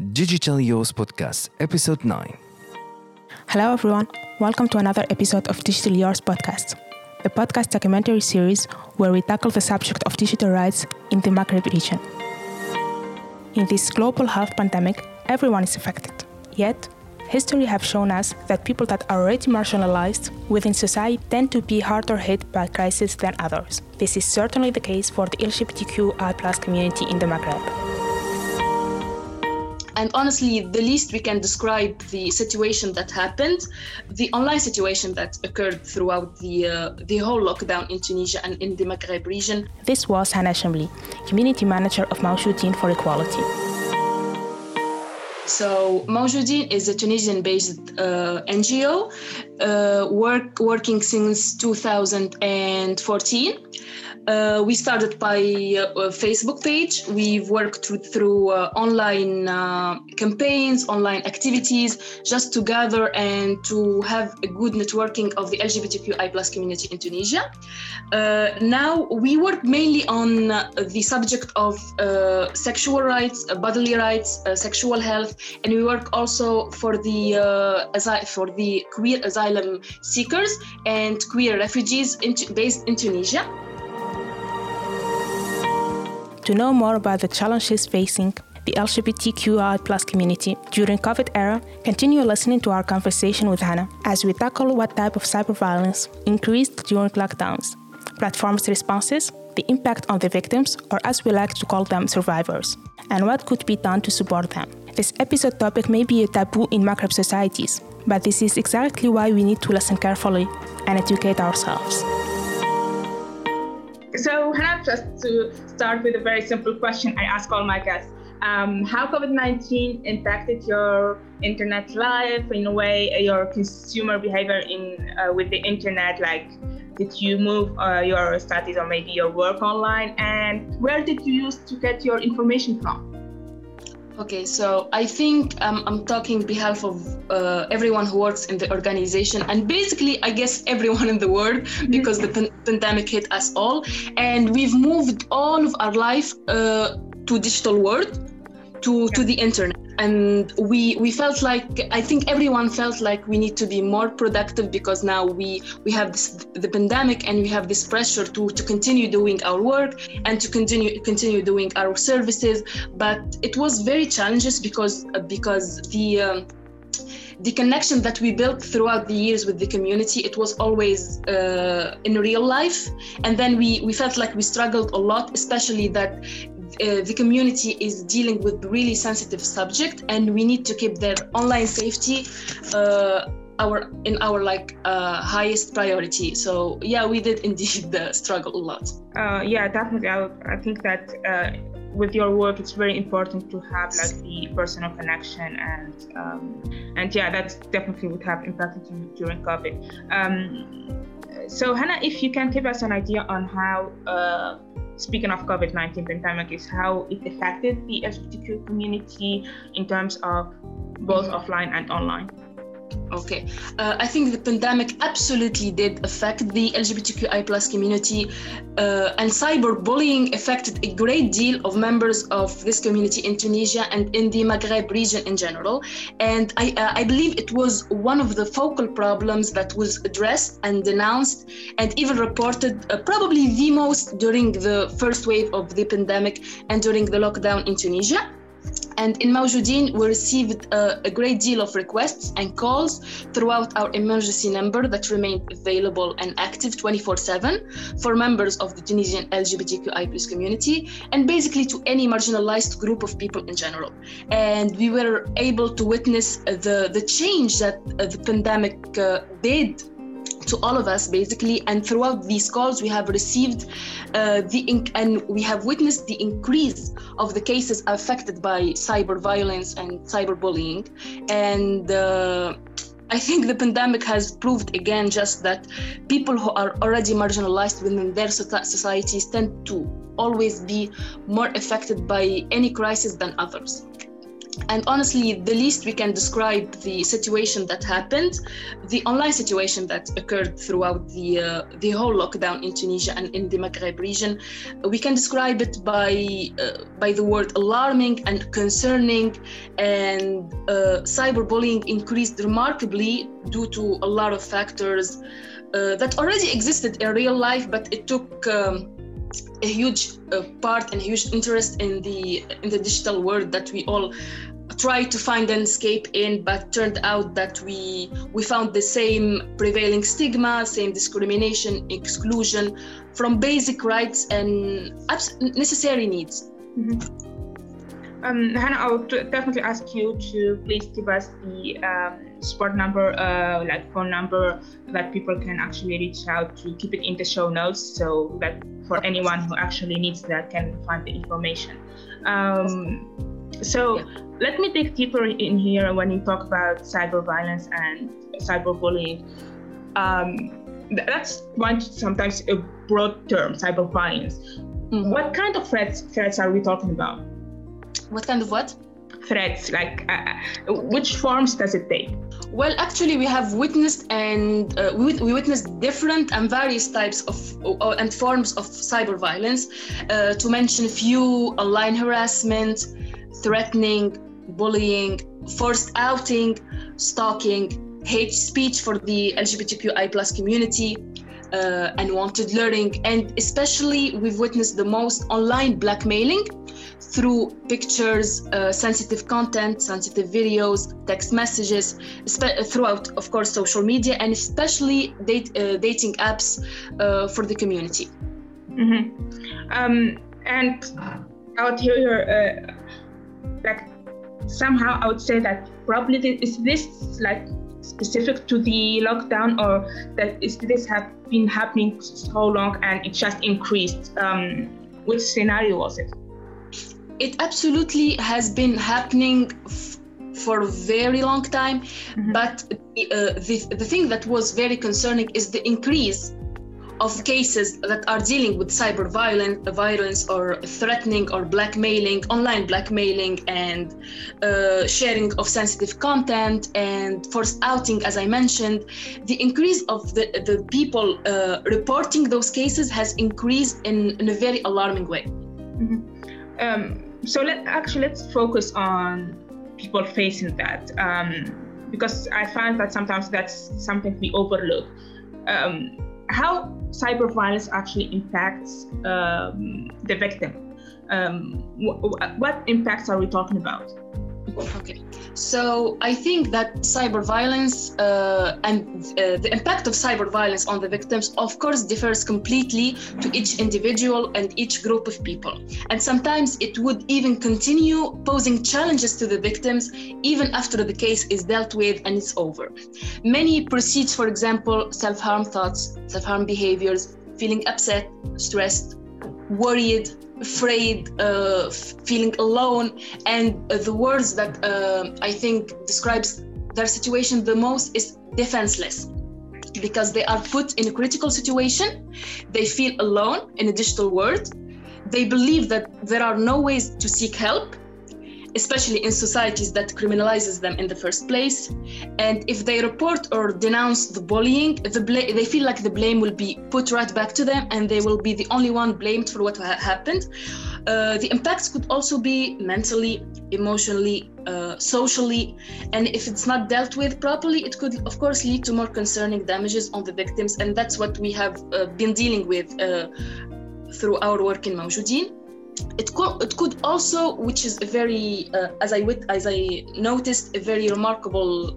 Digitally Yours Podcast, Episode 9. Hello, everyone. Welcome to another episode of Digitally Yours Podcast, the podcast documentary series where we tackle the subject of digital rights in the Maghreb region. In this global health pandemic, everyone is affected. Yet, history have shown us that people that are already marginalized within society tend to be harder hit by crisis than others. This is certainly the case for the LGBTQI community in the Maghreb. And honestly, the least we can describe the situation that happened, the online situation that occurred throughout the uh, the whole lockdown in Tunisia and in the Maghreb region. This was Hana Shamli, community manager of Mawjoudin for Equality. So Mawjoudin is a Tunisian-based uh, NGO, uh, work, working since 2014. Uh, we started by uh, a Facebook page. We've worked through, through uh, online uh, campaigns, online activities, just to gather and to have a good networking of the LGBTQI plus community in Tunisia. Uh, now we work mainly on the subject of sexual rights, bodily rights, sexual health, and we work also for the for the queer asylum seekers and queer refugees in, based in Tunisia. To know more about the challenges facing the LGBTQI plus community during COVID era, continue listening to our conversation with Hannah as we tackle what type of cyber violence increased during lockdowns, platforms' responses, the impact on the victims, or as we like to call them, survivors, and what could be done to support them. This episode topic may be a taboo in Maghreb societies, but this is exactly why we need to listen carefully and educate ourselves. So, Hannah, just to start with a very simple question I ask all my guests. Um, how COVID 19 impacted your internet life, in a way, your consumer behavior in uh, with the internet? Like, did you move uh, your studies or maybe your work online? And where did you use to get your information from? Okay, so I think um, I'm talking behalf of uh, everyone who works in the organization and basically, I guess, everyone in the world because the pan- pandemic hit us all. And we've moved all of our life uh, to digital world to to the internet. And we we felt like i think everyone felt like we need to be more productive because now we we have this, the pandemic and we have this pressure to to continue doing our work and to continue continue doing our services. But it was very challenging because because the um, the connection that we built throughout the years with the community it was always uh, in real life. And then we we felt like we struggled a lot especially that uh, the community is dealing with really sensitive subject and we need to keep their online safety uh, our in our like uh, highest priority. So yeah we did indeed struggle a lot. Uh, yeah definitely. I, I think that uh, with your work it's very important to have like the personal connection and um, and yeah that definitely would have impacted you during covid. Um, so hannah if you can give us an idea on how speaking of COVID-19 pandemic is how it affected the LGBTQ community in terms of both mm-hmm. offline and online. Okay, uh, I think the pandemic absolutely did affect the LGBTQI plus community, uh, and cyberbullying affected a great deal of members of this community in Tunisia and in the Maghreb region in general. And I, uh, I believe it was one of the focal problems that was addressed and denounced and even reported uh, probably the most during the first wave of the pandemic and during the lockdown in Tunisia. And in Mawjoudin, we received a, a, great deal of requests and calls throughout our emergency number that remained available and active 24 7 for members of the Tunisian LGBTQI community and basically to any marginalized group of people in general. And we were able to witness the, the change that uh, the pandemic uh, did to all of us basically and throughout these calls we have received uh, the inc- and we have witnessed the increase of the cases affected by cyber violence and cyberbullying and uh, I think the pandemic has proved again just that people who are already marginalized within their societies tend to always be more affected by any crisis than others. And honestly the least we can describe the situation that happened the online situation that occurred throughout the uh, the whole lockdown in tunisia and in the maghreb region we can describe it by uh, by the word alarming and concerning and uh, cyberbullying increased remarkably due to a lot of factors uh, that already existed in real life but it took um, a huge uh, part and huge interest in the in the digital world that we all try to find an escape in but turned out that we we found the same prevailing stigma same discrimination exclusion from basic rights and necessary needs mm-hmm. Um, Hannah, I would definitely ask you to please give us the um, support number, uh, like phone number that people can actually reach out to. Keep it in the show notes so that for anyone who actually needs that can find the information. Um, so yeah. let me dig deeper in here when you talk about cyber violence and cyberbullying. Um, that's one sometimes a broad term, cyber violence. Mm-hmm. What kind of threats threats are we talking about? What kind of what? Threats, like uh, uh, which forms does it take? Well, actually, we have witnessed and uh, we, we, witnessed different and various types of uh, and forms of cyber violence. Uh, to mention a few: online harassment, threatening, bullying, forced outing, stalking, hate speech for the LGBTQI plus community, uh, unwanted learning, and especially we've witnessed the most online blackmailing through pictures, uh, sensitive content, sensitive videos, text messages, throughout, of course, social media, and especially date, uh, dating apps uh, for the community. Mm-hmm. Um, and here, uh, like somehow I would say that probably is this like specific to the lockdown or that is this have been happening so long and it just increased um, which scenario was it it absolutely has been happening f- for a very long time. Mm-hmm. But uh, the, the thing that was very concerning is the increase of cases that are dealing with cyber violence, violence or threatening or blackmailing, online blackmailing, and uh, sharing of sensitive content and forced outing, as I mentioned. The increase of the, the people uh, reporting those cases has increased in, in a very alarming way. Mm-hmm. Um, so let actually let's focus on people facing that um, because I find that sometimes that's something we overlook. Um, how cyber violence actually impacts um, the victim. Um, wh- what impacts are we talking about? Okay, so I think that cyber violence uh, and uh, the impact of cyber violence on the victims, of course, differs completely to each individual and each group of people. And sometimes it would even continue posing challenges to the victims even after the case is dealt with and it's over. Many proceeds, for example, self harm thoughts, self harm behaviors, feeling upset, stressed, worried, afraid, uh, feeling alone, and uh, the words that uh, I think describes their situation the most is defenseless. Because they are put in a critical situation they feel alone in a digital world. They believe that there are no ways to seek help especially in societies that criminalizes them in the first place. And if they report or denounce the bullying, the they feel like the blame will be put right back to them and they will be the only one blamed for what ha- happened. Uh, the impacts could also be mentally, emotionally, uh, socially, and if it's not dealt with properly, it could, of course, lead to more concerning damages on the victims. And that's what we have uh, been dealing with uh, through our work in Mawjoudin it could it could also which is a very uh, as i as i noticed a very remarkable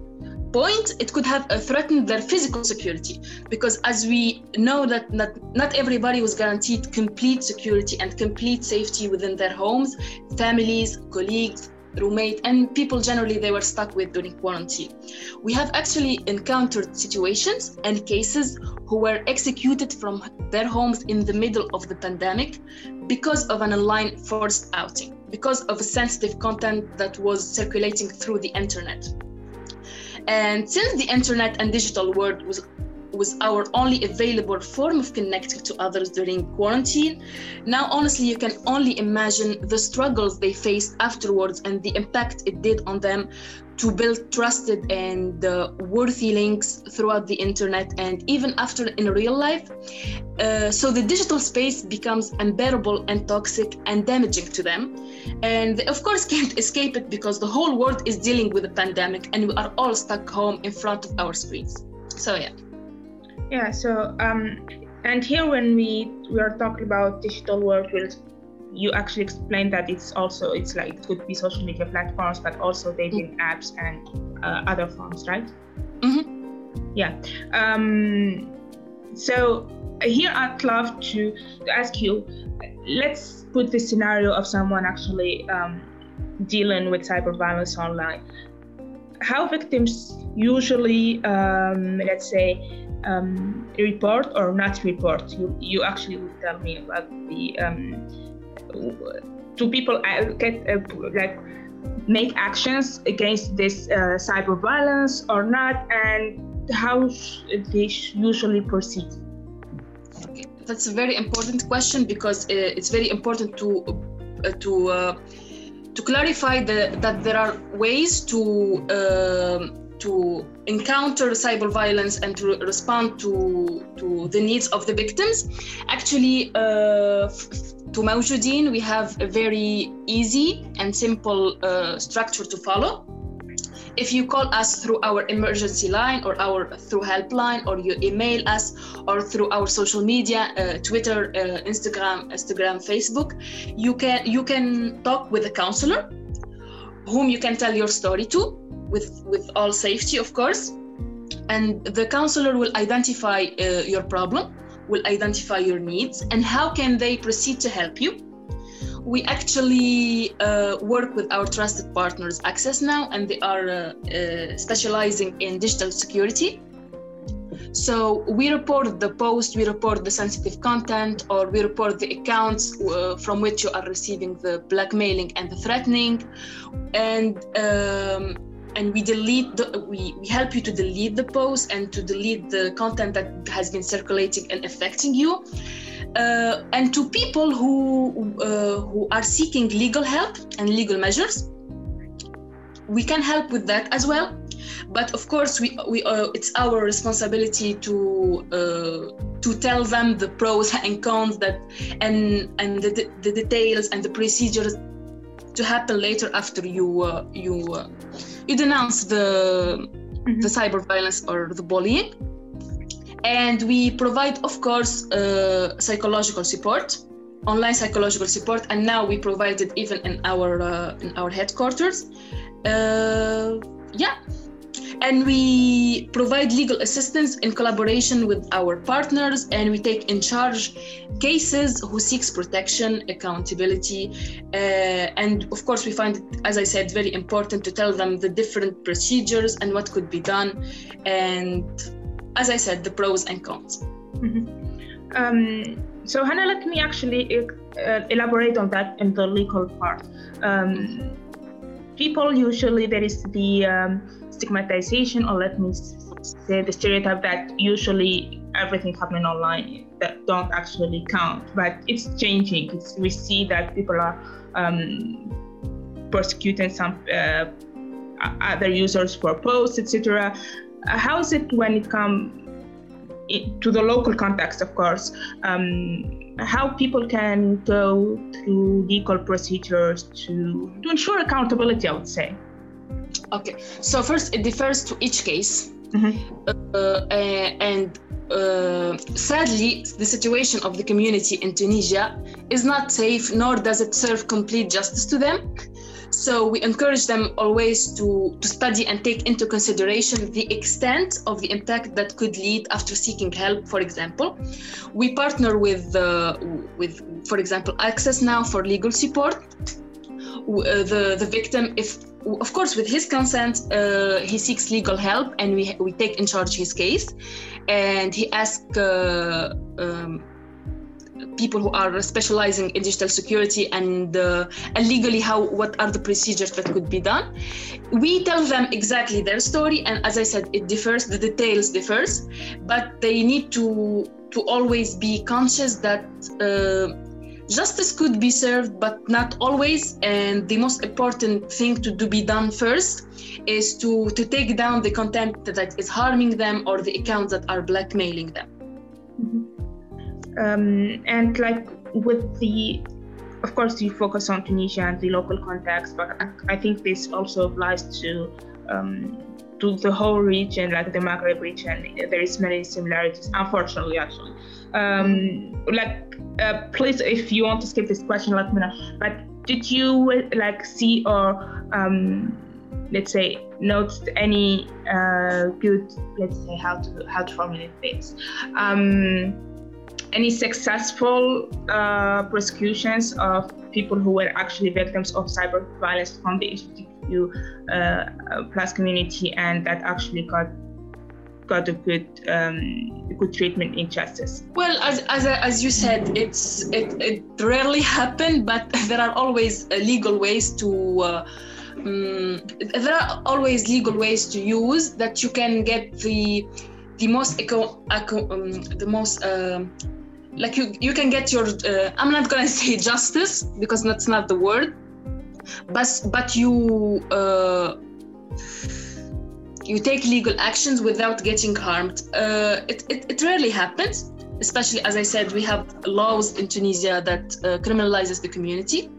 point it could have uh, threatened their physical security. Because as we know that not, not everybody was guaranteed complete security and complete safety within their homes families colleagues roommate and people generally they were stuck with during quarantine. We have actually encountered situations and cases who were executed from their homes in the middle of the pandemic because of an online forced outing, because of sensitive content that was circulating through the internet. And since the internet and digital world was was our only available form of connecting to others during quarantine. Now, honestly, you can only imagine the struggles they faced afterwards and the impact it did on them to build trusted and uh, worthy links throughout the internet and even after in real life. Uh, so the digital space becomes unbearable and toxic and damaging to them. And they, of course, can't escape it because the whole world is dealing with a pandemic and we are all stuck home in front of our screens. So, yeah. Yeah, so, um, and here when we, we are talking about digital world, we'll you actually explained that it's also it's like it could be social media platforms but also dating mm-hmm. apps and uh, other forms right mm-hmm. yeah um, so here i'd love to, to ask you let's put the scenario of someone actually um, dealing with cyber violence online how victims usually um, let's say um, report or not report you, you actually will tell me about the um, do people get uh, like make actions against this uh, cyber violence or not and how they usually proceed okay. that's a very important question because uh, it's very important to uh, to uh, to clarify the, that there are ways to um, to encounter cyber violence and to respond to, to the needs of the victims. Actually, uh, to Mawjoudin, we have a very easy and simple uh, structure to follow. If you call us through our emergency line or our through helpline, or you email us, or through our social media, uh, Twitter, uh, Instagram, Instagram, Facebook, you can you can talk with a counselor, whom you can tell your story to, with with all safety, of course, and the counselor will identify uh, your problem will identify your needs and how can they proceed to help you. We actually uh, work with our trusted partners access now and they are uh, uh, specializing in digital security. So we report the post we report the sensitive content or we report the accounts uh, from which you are receiving the blackmailing and the threatening. And um, and we delete the, we, we help you to delete the post and to delete the content that has been circulating and affecting you. Uh, and to people who uh, who are seeking legal help and legal measures we can help with that as well. But of course we, we uh, it's our responsibility to uh, to tell them the pros and cons that and and the, the details and the procedures to happen later after you uh, you uh, you denounce the mm-hmm. the cyber violence or the bullying. And we provide of course uh, psychological support online psychological support. And now we provide it even in our uh, in our headquarters. Uh, yeah and we provide legal assistance in collaboration with our partners and we take in charge cases who seeks protection accountability uh, and of course we find it as i said very important to tell them the different procedures and what could be done and as i said the pros and cons. Mm-hmm. um, so hannah let me actually uh, elaborate on that in the legal part. Um, people usually there is the um, stigmatization or let me say the stereotype that usually everything happening online that don't actually count but it's changing. It's, we see that people are um, persecuting some uh, other users for posts etc how is it when it comes to the local context of course? Um, how people can go through legal procedures to, to ensure accountability i would say Okay, so first it differs to each case, mm-hmm. uh, and uh, sadly, the situation of the community in Tunisia is not safe, nor does it serve complete justice to them. So we encourage them always to, to study and take into consideration the extent of the impact that could lead after seeking help. For example, we partner with uh, with, for example, Access Now for legal support. Uh, the the victim, if of course, with his consent, uh, he seeks legal help, and we we take in charge his case, and he asks uh, um, people who are specializing in digital security and uh, legally how what are the procedures that could be done. We tell them exactly their story and as i said it differs the details differs but they need to to always be conscious that uh, justice could be served but not always and the most important thing to do be done first is to to take down the content that is harming them or the accounts that are blackmailing them. Mm-hmm. um, and like with the of course you focus on tunisia and the local context but i, think this also applies to um, to the whole region like the maghreb region. There is many similarities unfortunately actually um, like uh, please if you want to skip this question let me know. But did you like see or um, let's say note any uh, good let's say how to how to formulate this um, any successful uh, prosecutions of people who were actually victims of cyber violence from the LGBTQ uh, plus community and that actually got got a good um, good treatment in justice? Well, as, as, as you said, it's it, it rarely happened, but there are always uh, legal ways to. Uh, um, there are always legal ways to use that you can get the the most eco, eco um, the most uh, like you you can get your uh, I'm not gonna say justice because that's not the word, but but you uh, you take legal actions without getting harmed. Uh, it, it, it, rarely happens, especially as I said, we have laws in Tunisia that uh, criminalizes the community.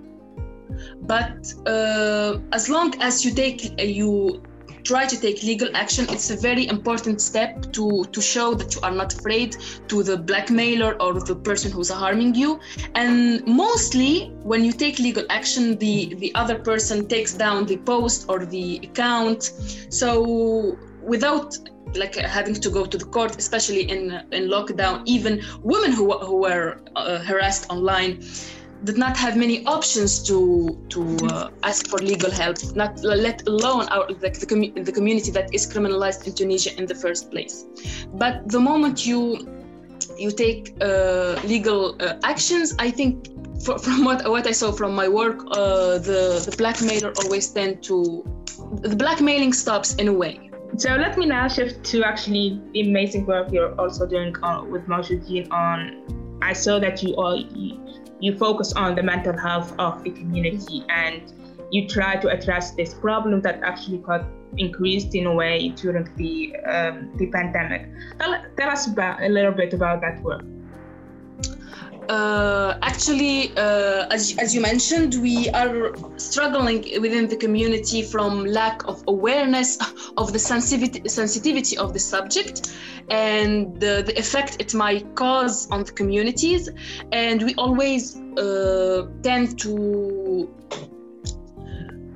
But uh, as long as you take you try to take legal action, it's a very important step to, to show that you are not afraid to the blackmailer or the person who's harming you. And mostly, when you take legal action, the, the other person takes down the post or the account. So without like having to go to the court, especially in in lockdown, even women who, who were uh, harassed online did not have many options to to uh, ask for legal help, not let alone our, the, the, com- the community that is criminalized in Tunisia in the first place. But the moment you you take uh, legal uh, actions, I think for, from what what I saw from my work, uh, the the blackmailer always tend to the blackmailing stops in a way. So let me now shift to actually the amazing work you're also doing on, uh, with Mawjoudin on. I saw that you all. You, focus on the mental health of the community and you try to address this problem that actually got increased in a way during the um, the pandemic. Tell, tell us about a little bit about that work. Uh, actually, uh, as, as you mentioned, we are struggling within the community from lack of awareness of the sensitivity, sensitivity of the subject and the, the effect it might cause on the communities. And we always uh, tend to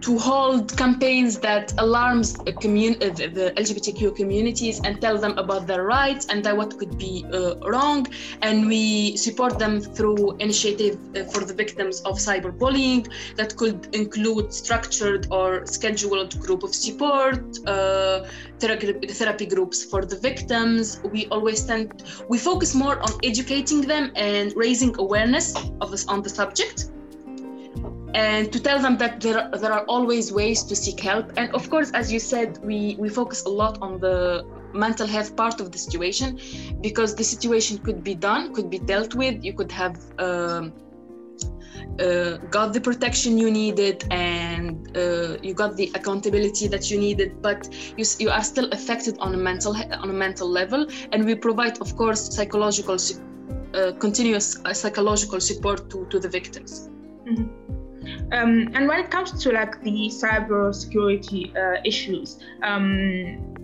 to hold campaigns that alarms commun- uh, the LGBTQ communities and tell them about their rights and what could be uh, wrong. And we support them through initiative uh, for the victims of cyberbullying that could include structured or scheduled group of support, uh, therapy groups for the victims. We always tend we focus more on educating them and raising awareness of this on the subject and to tell them that there, there are always ways to seek help. And of course, as you said, we, we focus a lot on the mental health part of the situation because the situation could be done, could be dealt with. You could have um, uh, got the protection you needed and uh, you got the accountability that you needed, but you, you are still affected on a mental on a mental level. And we provide, of course, psychological, uh, continuous uh, psychological support to, to the victims. Mm-hmm. Um, and when it comes to like the cyber security uh, issues, um,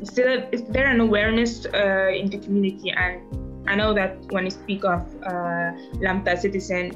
is, there, is there an awareness uh, in the community? And I know that when you speak of uh, Lambda Citizen,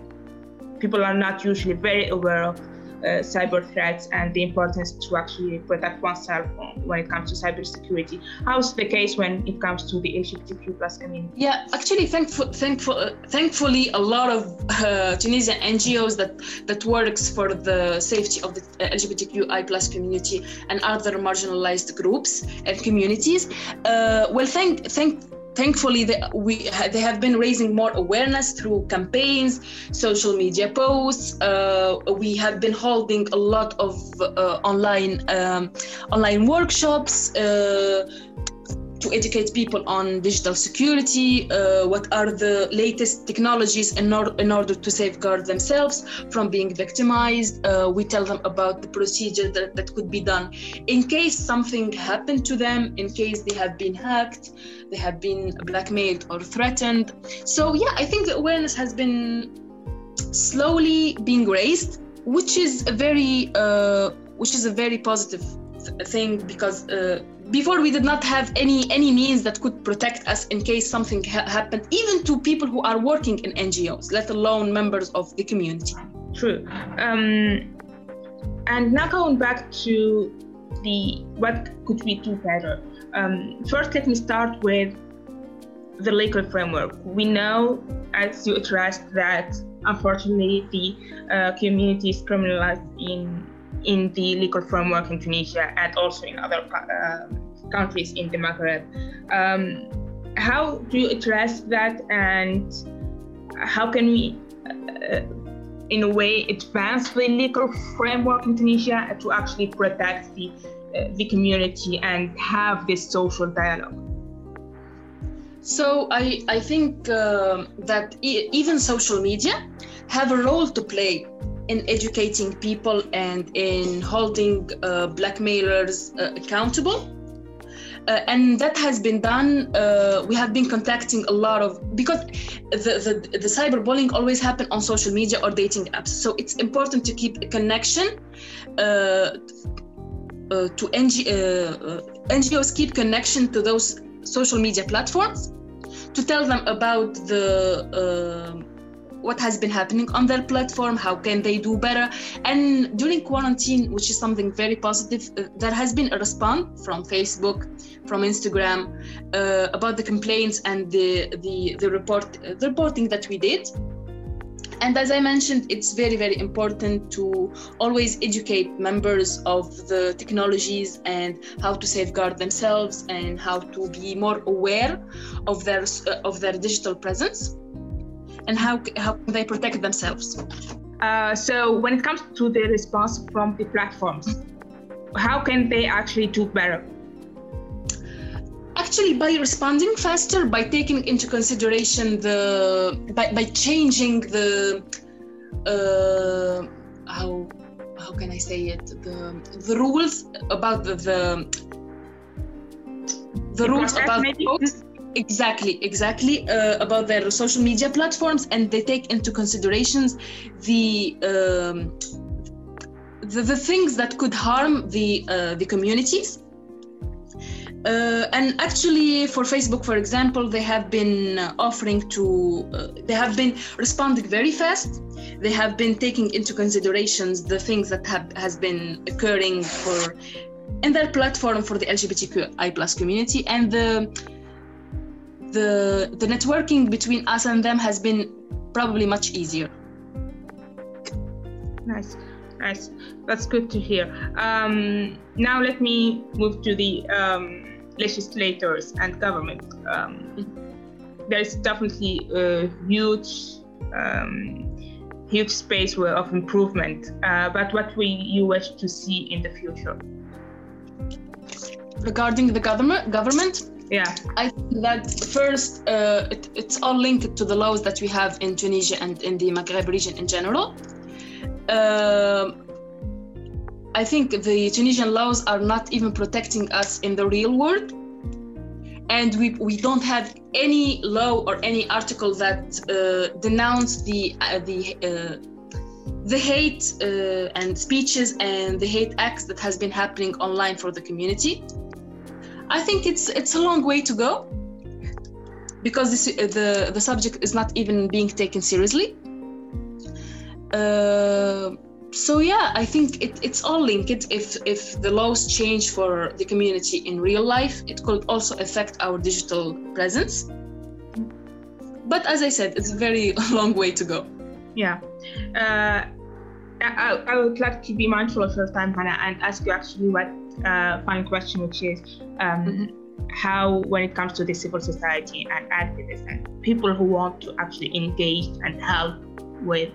people are not usually very aware of uh, cyber threats and the importance to actually protect oneself when it comes to cybersecurity. How's the case when it comes to the LGBTQ plus community? Yeah, actually, thankful, thankful, uh, thankfully, a lot of uh, Tunisian NGOs that that works for the safety of the LGBTQI plus community and other marginalized groups and communities. Uh, well, thank thank thankfully they, we they have been raising more awareness through campaigns social media posts. Uh, we have been holding a lot of uh, online um, online workshops uh, to educate people on digital security, uh, what are the latest technologies in, or- in order to safeguard themselves from being victimized. Uh, we tell them about the procedure that, that could be done in case something happened to them, in case they have been hacked, they have been blackmailed or threatened. So, yeah, I think the awareness has been slowly being raised, which is a very, uh, which is a very positive thing because uh, before we did not have any any means that could protect us in case something ha- happened even to people who are working in ngos let alone members of the community. True. Um, and now going back to the what could we do better? Um, first let me start with the legal framework. We know as you addressed that unfortunately the uh, community is criminalized in in the legal framework in Tunisia and also in other uh, countries in the Maghreb. Um, how do you address that and how can we, uh, in a way, advance the legal framework in Tunisia to actually protect the, uh, the community and have this social dialogue? So I, I think uh, that e- even social media have a role to play in educating people and in holding uh, blackmailers uh, accountable. Uh, and that has been done. Uh, we have been contacting a lot of because the, the the cyberbullying always happen on social media or dating apps. So it's important to keep a connection. Uh, uh, to NG, NGOs keep connection to those social media platforms to tell them about the what has been happening on their platform how can they do better? And during quarantine which is something very positive uh, there has been a response from facebook from instagram uh, about the complaints and the the, the report uh, the reporting that we did. And as I mentioned, it's very, very important to always educate members of the technologies and how to safeguard themselves and how to be more aware of their of their digital presence and how, how can they protect themselves? Uh, so when it comes to the response from the platforms, how can they actually do better? Actually, by responding faster, by taking into consideration the, by, by changing the, uh, how, how can I say it, the, the rules about the, the, the, the rules about maybe? Exactly exactly uh, about their social media platforms and they take into considerations the um, the, the, things that could harm the uh, the communities. Uh, and actually for facebook for example they have been offering to uh, they have been responding very fast. They have been taking into considerations the things that have has been occurring for in their platform for the lgbtqi plus community and the the the networking between us and them has been probably much easier. Nice nice. That's good to hear. Um, now let me move to the um, legislators and government. Um, there's definitely a huge um, huge space of improvement. Uh, but what we you wish to see in the future? Regarding the government government yeah. I think that first uh, it, it's all linked to the laws that we have in tunisia and in the maghreb region in general. Uh, i think the tunisian laws are not even protecting us in the real world. And we, we don't have any law or any article that uh, denounce the uh, the uh, the hate uh, and speeches and the hate acts that has been happening online for the community I think it's it's a long way to go because this, the the subject is not even being taken seriously. Uh, so yeah, I think it, it's all linked. If if the laws change for the community in real life, it could also affect our digital presence. But as I said, it's a very long way to go. Yeah. Uh, I, I would like to be mindful of your time, Hannah, and ask you actually what uh, final question, which is um, mm-hmm. how when it comes to the civil society and activists and people who want to actually engage and help with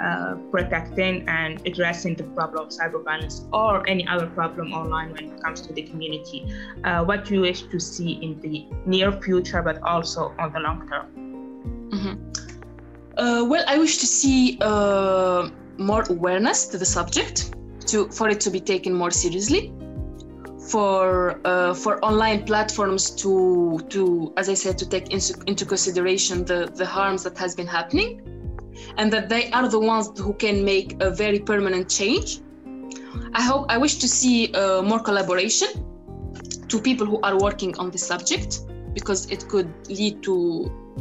uh, protecting and addressing the problem of cyber violence or any other problem online when it comes to the community, uh, what you wish to see in the near future, but also on the long term? Mm-hmm. Uh, well, I wish to see uh, more awareness to the subject, to for it to be taken more seriously, for uh, for online platforms to to as I said to take into, into consideration the the harms that has been happening and that they are the ones who can make a very permanent change. I hope I wish to see uh, more collaboration to people who are working on this subject because it could lead to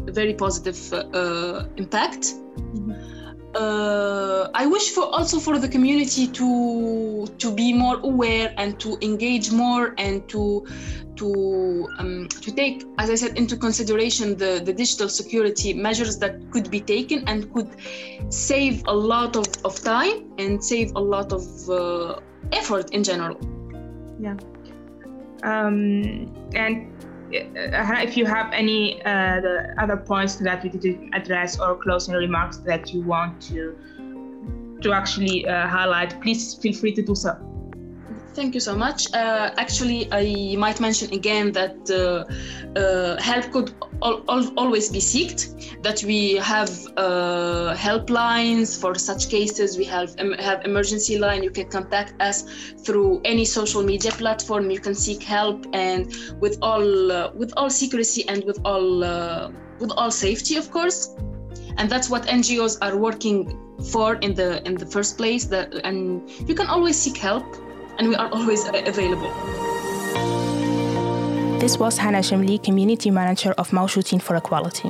a very positive uh, impact. Mm-hmm uh, I wish for also for the community to to be more aware and to engage more and to to um, to take, as I said, into consideration the the digital security measures that could be taken and could save a lot of, of time and save a lot of uh, effort in general. Yeah. Um, and if you have any uh, other points that we didn't address or closing remarks that you want to to actually uh, highlight, please feel free to do so. Thank you so much. Uh, actually, I might mention again that uh, uh, help could al- al- always be sought. That we have uh, helplines for such cases. We have have emergency line. You can contact us through any social media platform. You can seek help and with all uh, with all secrecy and with all with all safety, of course. And that's what NGOs are working for in the in the first place. That and you can always seek help and we are always available. This was Hannah Shamli, Community Manager of Mawjoudin for Equality.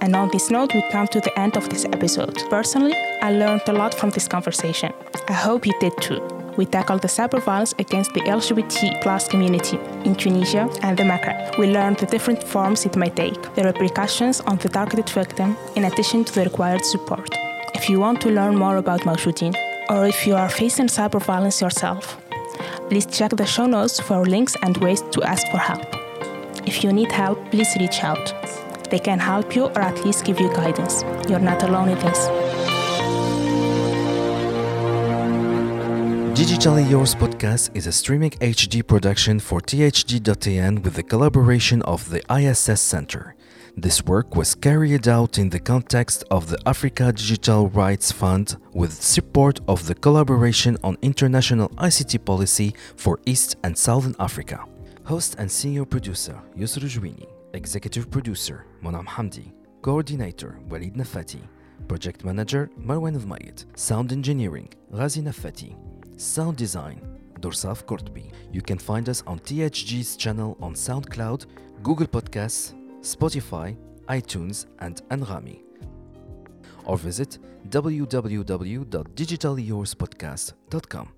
And on this note, we come to the end of this episode. Personally, I learned a lot from this conversation. I hope you did too. We tackled the cyber violence against the LGBT plus community in Tunisia and the Maghreb. We learned the different forms it might take, the repercussions on the targeted victim, in addition to the required support. If you want to learn more about Mawjoudin, or if you are facing cyber violence yourself. Please check the show notes for links and ways to ask for help. If you need help, please reach out. They can help you or at least give you guidance. You're not alone in this. Digitally Yours podcast is a streaming HD production for THD.AN with the collaboration of the ISS Center. This work was carried out in the context of the Africa Digital Rights Fund with support of the Collaboration on International ICT Policy for East and Southern Africa. Host and senior producer Yusru executive producer Monam Hamdi, coordinator Walid Nafati, project manager Marwan Al sound engineering Ghazi Nafati, sound design Dorsaf Kortbi. You can find us on THG's channel on SoundCloud, Google Podcasts, Spotify, iTunes, and Anghami. Or visit www.digitalyourspodcast.com.